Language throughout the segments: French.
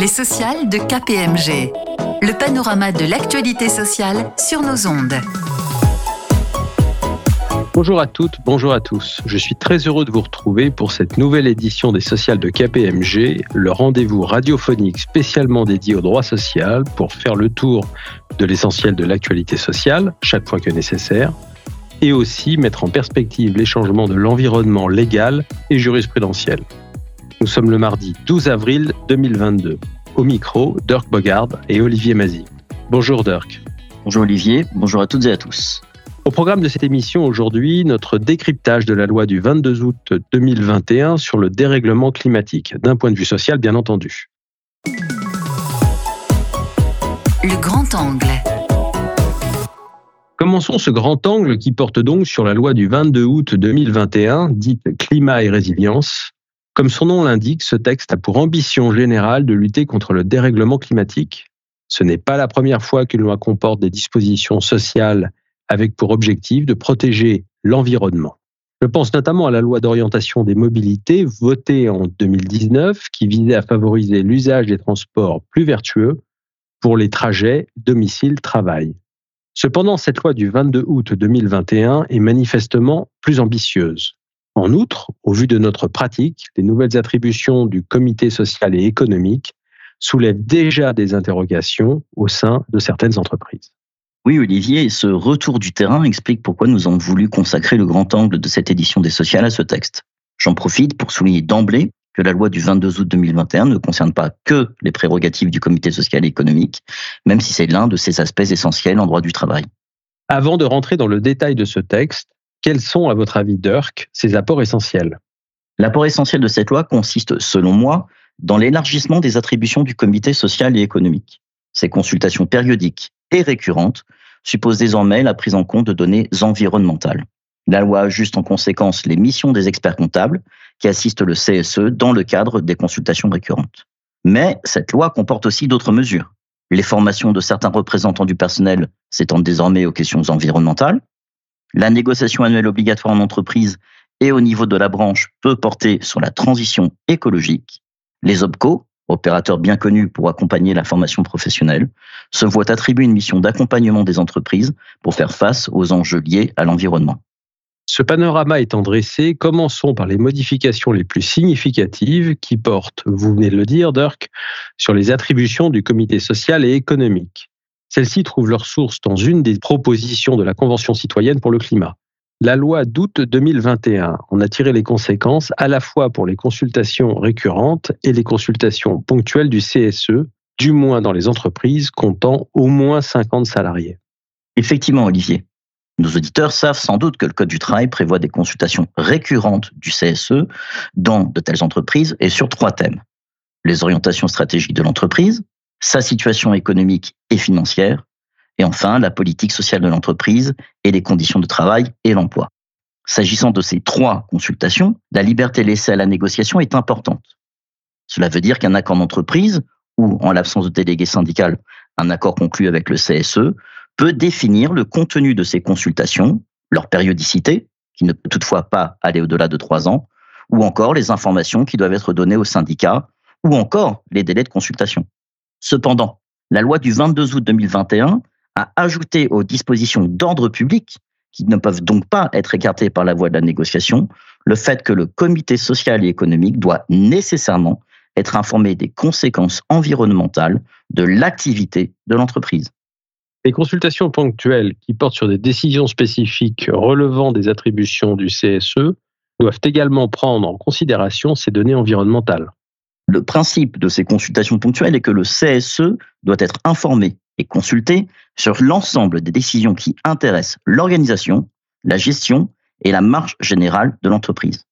Les sociales de KPMG. Le panorama de l'actualité sociale sur nos ondes. Bonjour à toutes, bonjour à tous. Je suis très heureux de vous retrouver pour cette nouvelle édition des sociales de KPMG, le rendez-vous radiophonique spécialement dédié au droit social pour faire le tour de l'essentiel de l'actualité sociale, chaque fois que nécessaire, et aussi mettre en perspective les changements de l'environnement légal et jurisprudentiel. Nous sommes le mardi 12 avril 2022. Au micro, Dirk Bogard et Olivier Mazy. Bonjour Dirk. Bonjour Olivier, bonjour à toutes et à tous. Au programme de cette émission aujourd'hui, notre décryptage de la loi du 22 août 2021 sur le dérèglement climatique, d'un point de vue social bien entendu. Le grand angle. Commençons ce grand angle qui porte donc sur la loi du 22 août 2021, dite climat et résilience, comme son nom l'indique, ce texte a pour ambition générale de lutter contre le dérèglement climatique. Ce n'est pas la première fois qu'une loi comporte des dispositions sociales avec pour objectif de protéger l'environnement. Je pense notamment à la loi d'orientation des mobilités votée en 2019 qui visait à favoriser l'usage des transports plus vertueux pour les trajets domicile-travail. Cependant, cette loi du 22 août 2021 est manifestement plus ambitieuse. En outre, au vu de notre pratique, les nouvelles attributions du comité social et économique soulèvent déjà des interrogations au sein de certaines entreprises. Oui, Olivier, ce retour du terrain explique pourquoi nous avons voulu consacrer le grand angle de cette édition des sociales à ce texte. J'en profite pour souligner d'emblée que la loi du 22 août 2021 ne concerne pas que les prérogatives du comité social et économique, même si c'est l'un de ses aspects essentiels en droit du travail. Avant de rentrer dans le détail de ce texte, quels sont, à votre avis, Dirk, ses apports essentiels? L'apport essentiel de cette loi consiste, selon moi, dans l'élargissement des attributions du comité social et économique. Ces consultations périodiques et récurrentes supposent désormais la prise en compte de données environnementales. La loi ajuste en conséquence les missions des experts comptables qui assistent le CSE dans le cadre des consultations récurrentes. Mais cette loi comporte aussi d'autres mesures. Les formations de certains représentants du personnel s'étendent désormais aux questions environnementales, la négociation annuelle obligatoire en entreprise et au niveau de la branche peut porter sur la transition écologique. Les OPCO, opérateurs bien connus pour accompagner la formation professionnelle, se voient attribuer une mission d'accompagnement des entreprises pour faire face aux enjeux liés à l'environnement. Ce panorama étant dressé, commençons par les modifications les plus significatives qui portent, vous venez de le dire, Dirk, sur les attributions du comité social et économique. Celles-ci trouvent leur source dans une des propositions de la Convention citoyenne pour le climat. La loi d'août 2021 en a tiré les conséquences à la fois pour les consultations récurrentes et les consultations ponctuelles du CSE, du moins dans les entreprises comptant au moins 50 salariés. Effectivement, Olivier. Nos auditeurs savent sans doute que le Code du travail prévoit des consultations récurrentes du CSE dans de telles entreprises et sur trois thèmes. Les orientations stratégiques de l'entreprise, sa situation économique et financière, et enfin la politique sociale de l'entreprise et les conditions de travail et l'emploi. S'agissant de ces trois consultations, la liberté laissée à la négociation est importante. Cela veut dire qu'un accord d'entreprise, ou en l'absence de délégué syndical, un accord conclu avec le CSE, peut définir le contenu de ces consultations, leur périodicité, qui ne peut toutefois pas aller au-delà de trois ans, ou encore les informations qui doivent être données au syndicat, ou encore les délais de consultation. Cependant, la loi du 22 août 2021 a ajouté aux dispositions d'ordre public, qui ne peuvent donc pas être écartées par la voie de la négociation, le fait que le comité social et économique doit nécessairement être informé des conséquences environnementales de l'activité de l'entreprise. Les consultations ponctuelles qui portent sur des décisions spécifiques relevant des attributions du CSE doivent également prendre en considération ces données environnementales. Le principe de ces consultations ponctuelles est que le CSE doit être informé et consulté sur l'ensemble des décisions qui intéressent l'organisation, la gestion et la marge générale de l'entreprise.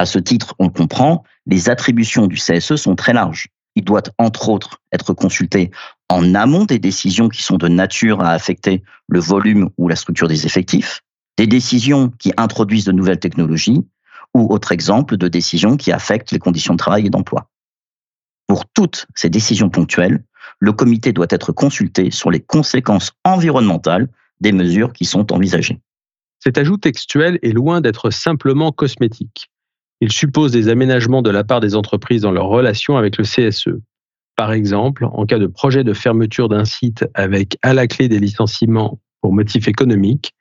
À ce titre, on comprend, les attributions du CSE sont très larges. Il doit, entre autres, être consulté en amont des décisions qui sont de nature à affecter le volume ou la structure des effectifs, des décisions qui introduisent de nouvelles technologies, ou autre exemple de décisions qui affectent les conditions de travail et d'emploi. Pour toutes ces décisions ponctuelles, le comité doit être consulté sur les conséquences environnementales des mesures qui sont envisagées. Cet ajout textuel est loin d'être simplement cosmétique. Il suppose des aménagements de la part des entreprises dans leur relation avec le CSE. par exemple, en cas de projet de fermeture d'un site avec à la clé des licenciements pour motif économique,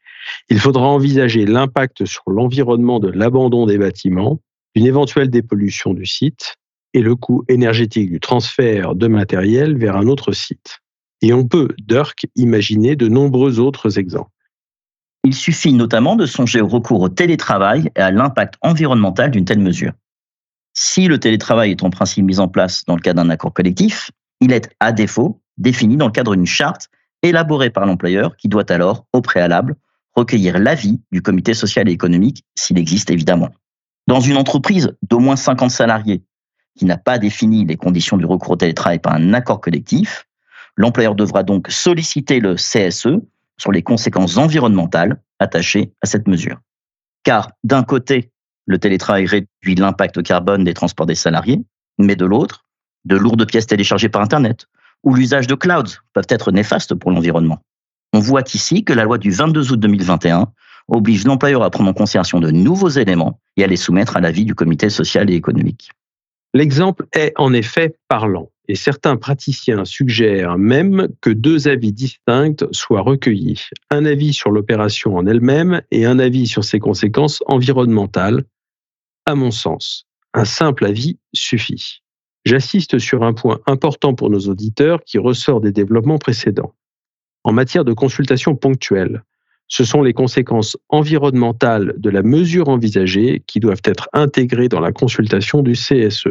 il faudra envisager l'impact sur l'environnement de l'abandon des bâtiments, d'une éventuelle dépollution du site et le coût énergétique du transfert de matériel vers un autre site. Et on peut, Dirk, imaginer de nombreux autres exemples. Il suffit notamment de songer au recours au télétravail et à l'impact environnemental d'une telle mesure. Si le télétravail est en principe mis en place dans le cadre d'un accord collectif, il est à défaut défini dans le cadre d'une charte élaborée par l'employeur qui doit alors, au préalable, recueillir l'avis du comité social et économique s'il existe évidemment. Dans une entreprise d'au moins 50 salariés qui n'a pas défini les conditions du recours au télétravail par un accord collectif, l'employeur devra donc solliciter le CSE sur les conséquences environnementales attachées à cette mesure. Car d'un côté, le télétravail réduit l'impact carbone des transports des salariés, mais de l'autre, de lourdes pièces téléchargées par Internet ou l'usage de clouds peuvent être néfastes pour l'environnement. On voit ici que la loi du 22 août 2021 oblige l'employeur à prendre en considération de nouveaux éléments et à les soumettre à l'avis du comité social et économique. L'exemple est en effet parlant et certains praticiens suggèrent même que deux avis distincts soient recueillis, un avis sur l'opération en elle-même et un avis sur ses conséquences environnementales. À mon sens, un simple avis suffit. J'assiste sur un point important pour nos auditeurs qui ressort des développements précédents. En matière de consultation ponctuelle, ce sont les conséquences environnementales de la mesure envisagée qui doivent être intégrées dans la consultation du CSE.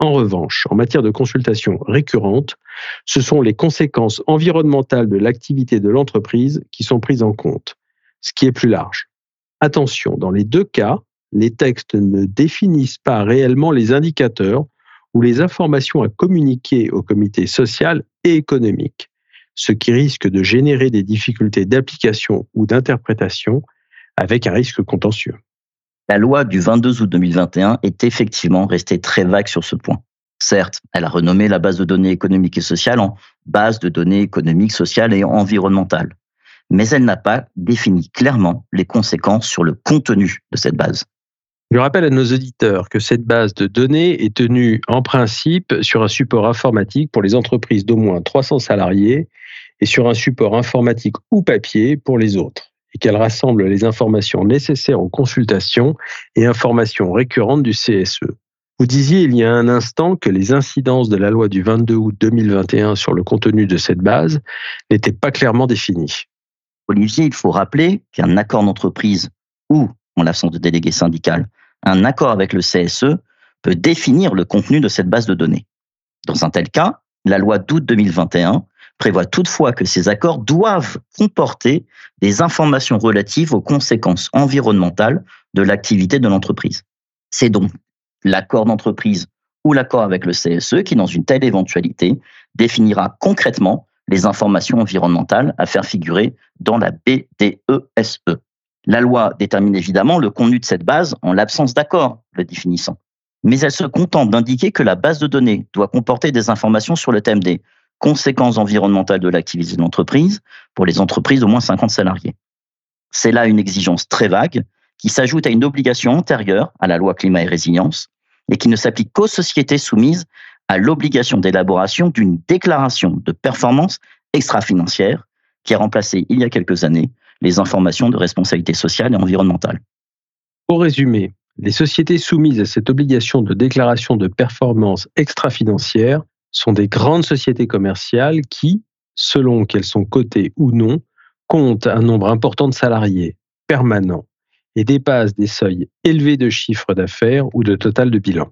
En revanche, en matière de consultation récurrente, ce sont les conséquences environnementales de l'activité de l'entreprise qui sont prises en compte, ce qui est plus large. Attention, dans les deux cas, les textes ne définissent pas réellement les indicateurs ou les informations à communiquer au comité social et économique ce qui risque de générer des difficultés d'application ou d'interprétation avec un risque contentieux. La loi du 22 août 2021 est effectivement restée très vague sur ce point. Certes, elle a renommé la base de données économiques et sociales en base de données économiques, sociales et environnementales, mais elle n'a pas défini clairement les conséquences sur le contenu de cette base. Je rappelle à nos auditeurs que cette base de données est tenue en principe sur un support informatique pour les entreprises d'au moins 300 salariés et sur un support informatique ou papier pour les autres, et qu'elle rassemble les informations nécessaires aux consultations et informations récurrentes du CSE. Vous disiez il y a un instant que les incidences de la loi du 22 août 2021 sur le contenu de cette base n'étaient pas clairement définies. Olivier, il faut rappeler qu'un accord d'entreprise ou, en l'absence de délégué syndical, un accord avec le CSE peut définir le contenu de cette base de données. Dans un tel cas, la loi d'août 2021 prévoit toutefois que ces accords doivent comporter des informations relatives aux conséquences environnementales de l'activité de l'entreprise. C'est donc l'accord d'entreprise ou l'accord avec le CSE qui, dans une telle éventualité, définira concrètement les informations environnementales à faire figurer dans la BDESE. La loi détermine évidemment le contenu de cette base en l'absence d'accord le définissant. Mais elle se contente d'indiquer que la base de données doit comporter des informations sur le thème des conséquences environnementales de l'activité de l'entreprise pour les entreprises d'au moins 50 salariés. C'est là une exigence très vague qui s'ajoute à une obligation antérieure à la loi climat et résilience et qui ne s'applique qu'aux sociétés soumises à l'obligation d'élaboration d'une déclaration de performance extra-financière qui a remplacé il y a quelques années les informations de responsabilité sociale et environnementale. Pour résumer, les sociétés soumises à cette obligation de déclaration de performance extra-financière sont des grandes sociétés commerciales qui, selon qu'elles sont cotées ou non, comptent un nombre important de salariés permanents et dépassent des seuils élevés de chiffre d'affaires ou de total de bilan.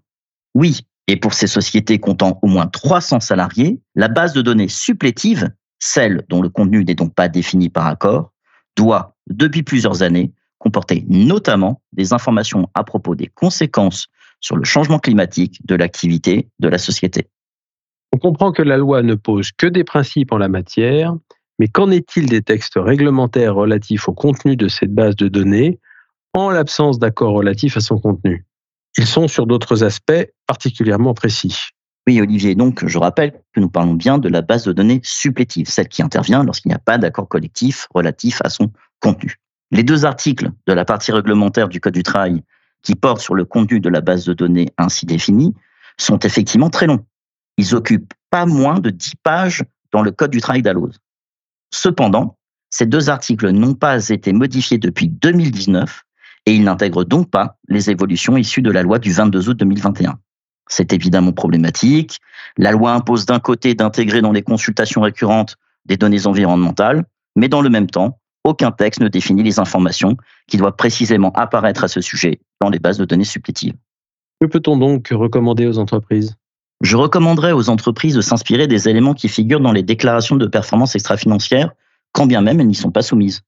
Oui, et pour ces sociétés comptant au moins 300 salariés, la base de données supplétive, celle dont le contenu n'est donc pas défini par accord, doit, depuis plusieurs années, comporter notamment des informations à propos des conséquences sur le changement climatique de l'activité de la société. On comprend que la loi ne pose que des principes en la matière, mais qu'en est-il des textes réglementaires relatifs au contenu de cette base de données en l'absence d'accord relatif à son contenu? Ils sont sur d'autres aspects particulièrement précis. Oui, Olivier, donc je rappelle que nous parlons bien de la base de données supplétive, celle qui intervient lorsqu'il n'y a pas d'accord collectif relatif à son contenu. Les deux articles de la partie réglementaire du Code du travail qui portent sur le contenu de la base de données ainsi définie sont effectivement très longs. Ils occupent pas moins de 10 pages dans le Code du travail d'Alloz. Cependant, ces deux articles n'ont pas été modifiés depuis 2019 et ils n'intègrent donc pas les évolutions issues de la loi du 22 août 2021. C'est évidemment problématique. La loi impose d'un côté d'intégrer dans les consultations récurrentes des données environnementales, mais dans le même temps, aucun texte ne définit les informations qui doivent précisément apparaître à ce sujet dans les bases de données supplétives. Que peut-on donc recommander aux entreprises? Je recommanderais aux entreprises de s'inspirer des éléments qui figurent dans les déclarations de performance extra-financière, quand bien même elles n'y sont pas soumises.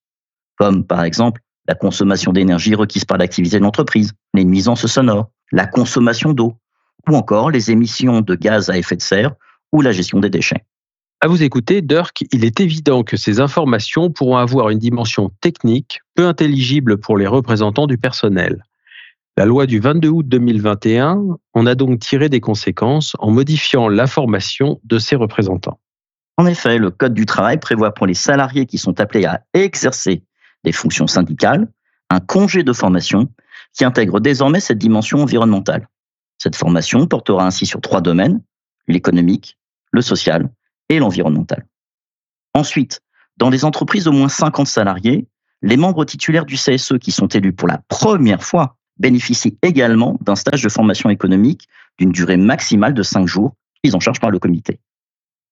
Comme par exemple la consommation d'énergie requise par l'activité de l'entreprise, les nuisances sonores, la consommation d'eau, ou encore les émissions de gaz à effet de serre ou la gestion des déchets. À vous écouter, Dirk, il est évident que ces informations pourront avoir une dimension technique peu intelligible pour les représentants du personnel. La loi du 22 août 2021 en a donc tiré des conséquences en modifiant la formation de ses représentants. En effet, le Code du travail prévoit pour les salariés qui sont appelés à exercer des fonctions syndicales un congé de formation qui intègre désormais cette dimension environnementale. Cette formation portera ainsi sur trois domaines, l'économique, le social et l'environnemental. Ensuite, dans les entreprises d'au moins 50 salariés, les membres titulaires du CSE qui sont élus pour la première fois bénéficient également d'un stage de formation économique d'une durée maximale de 5 jours, pris en charge par le comité.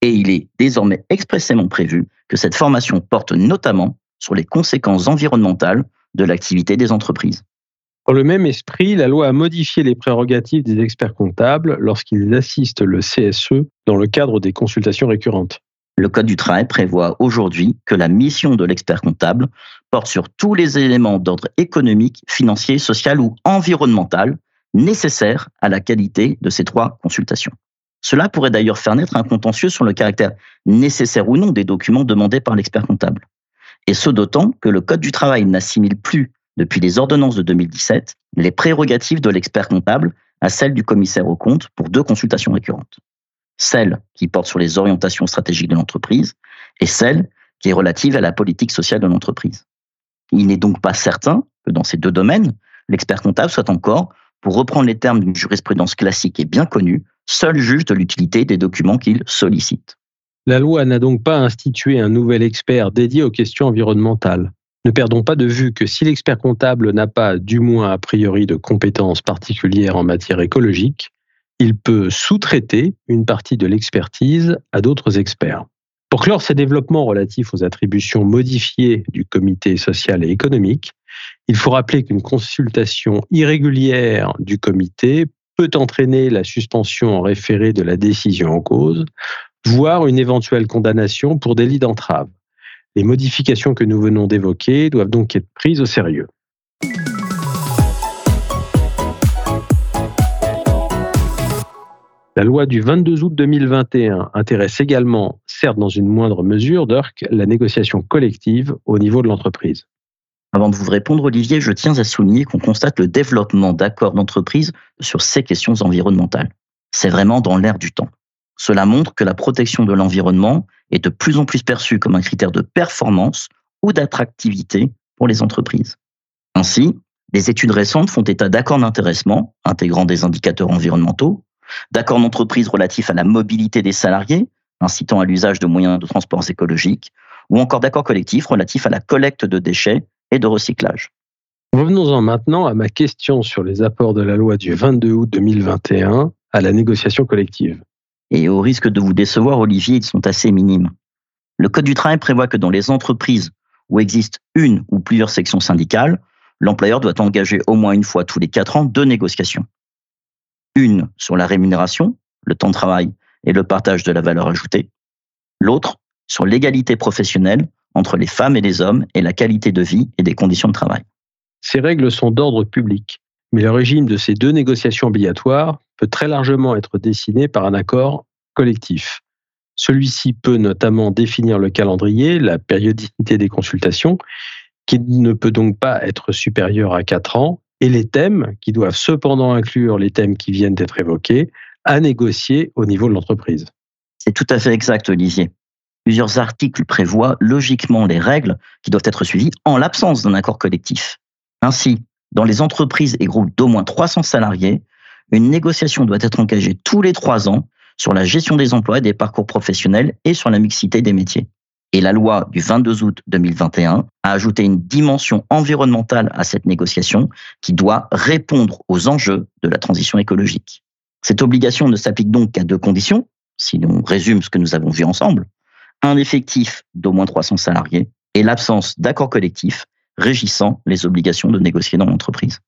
Et il est désormais expressément prévu que cette formation porte notamment sur les conséquences environnementales de l'activité des entreprises. Dans le même esprit, la loi a modifié les prérogatives des experts comptables lorsqu'ils assistent le CSE dans le cadre des consultations récurrentes. Le Code du travail prévoit aujourd'hui que la mission de l'expert comptable porte sur tous les éléments d'ordre économique, financier, social ou environnemental nécessaires à la qualité de ces trois consultations. Cela pourrait d'ailleurs faire naître un contentieux sur le caractère nécessaire ou non des documents demandés par l'expert comptable. Et ce d'autant que le Code du travail n'assimile plus depuis les ordonnances de 2017, les prérogatives de l'expert comptable à celles du commissaire au compte pour deux consultations récurrentes. Celle qui porte sur les orientations stratégiques de l'entreprise et celle qui est relative à la politique sociale de l'entreprise. Il n'est donc pas certain que dans ces deux domaines, l'expert comptable soit encore, pour reprendre les termes d'une jurisprudence classique et bien connue, seul juge de l'utilité des documents qu'il sollicite. La loi n'a donc pas institué un nouvel expert dédié aux questions environnementales. Ne perdons pas de vue que si l'expert comptable n'a pas, du moins a priori, de compétences particulières en matière écologique, il peut sous-traiter une partie de l'expertise à d'autres experts. Pour clore ces développements relatifs aux attributions modifiées du comité social et économique, il faut rappeler qu'une consultation irrégulière du comité peut entraîner la suspension en référé de la décision en cause, voire une éventuelle condamnation pour délit d'entrave. Les modifications que nous venons d'évoquer doivent donc être prises au sérieux. La loi du 22 août 2021 intéresse également, certes dans une moindre mesure, Dirk, la négociation collective au niveau de l'entreprise. Avant de vous répondre, Olivier, je tiens à souligner qu'on constate le développement d'accords d'entreprise sur ces questions environnementales. C'est vraiment dans l'air du temps. Cela montre que la protection de l'environnement est de plus en plus perçue comme un critère de performance ou d'attractivité pour les entreprises. Ainsi, des études récentes font état d'accords d'intéressement intégrant des indicateurs environnementaux, d'accords d'entreprise relatifs à la mobilité des salariés, incitant à l'usage de moyens de transport écologiques, ou encore d'accords collectifs relatifs à la collecte de déchets et de recyclage. Revenons-en maintenant à ma question sur les apports de la loi du 22 août 2021 à la négociation collective. Et au risque de vous décevoir, Olivier, ils sont assez minimes. Le Code du travail prévoit que dans les entreprises où existe une ou plusieurs sections syndicales, l'employeur doit engager au moins une fois tous les quatre ans deux négociations. Une sur la rémunération, le temps de travail et le partage de la valeur ajoutée. L'autre sur l'égalité professionnelle entre les femmes et les hommes et la qualité de vie et des conditions de travail. Ces règles sont d'ordre public, mais le régime de ces deux négociations obligatoires peut très largement être dessiné par un accord collectif. Celui-ci peut notamment définir le calendrier, la périodicité des consultations, qui ne peut donc pas être supérieur à 4 ans, et les thèmes, qui doivent cependant inclure les thèmes qui viennent d'être évoqués, à négocier au niveau de l'entreprise. C'est tout à fait exact, Olivier. Plusieurs articles prévoient logiquement les règles qui doivent être suivies en l'absence d'un accord collectif. Ainsi, dans les entreprises et groupes d'au moins 300 salariés, une négociation doit être engagée tous les trois ans sur la gestion des emplois et des parcours professionnels et sur la mixité des métiers. Et la loi du 22 août 2021 a ajouté une dimension environnementale à cette négociation qui doit répondre aux enjeux de la transition écologique. Cette obligation ne s'applique donc qu'à deux conditions, si l'on résume ce que nous avons vu ensemble. Un effectif d'au moins 300 salariés et l'absence d'accord collectif régissant les obligations de négocier dans l'entreprise.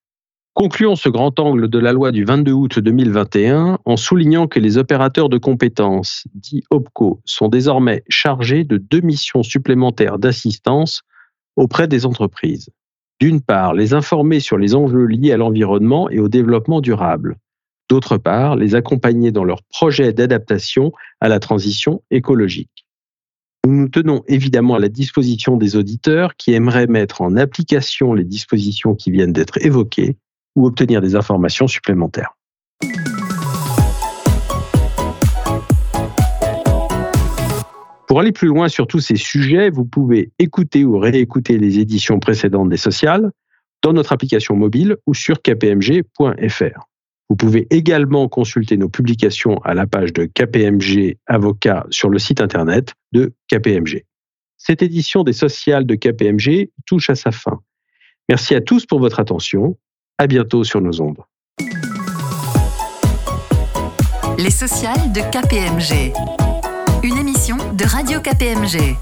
Concluons ce grand angle de la loi du 22 août 2021 en soulignant que les opérateurs de compétences, dits OPCO, sont désormais chargés de deux missions supplémentaires d'assistance auprès des entreprises. D'une part, les informer sur les enjeux liés à l'environnement et au développement durable. D'autre part, les accompagner dans leurs projets d'adaptation à la transition écologique. Nous nous tenons évidemment à la disposition des auditeurs qui aimeraient mettre en application les dispositions qui viennent d'être évoquées ou obtenir des informations supplémentaires. Pour aller plus loin sur tous ces sujets, vous pouvez écouter ou réécouter les éditions précédentes des sociales dans notre application mobile ou sur kpmg.fr. Vous pouvez également consulter nos publications à la page de KPMG Avocat sur le site internet de KPMG. Cette édition des sociales de KPMG touche à sa fin. Merci à tous pour votre attention à bientôt sur nos ondes. Les sociales de KPMG. Une émission de Radio KPMG.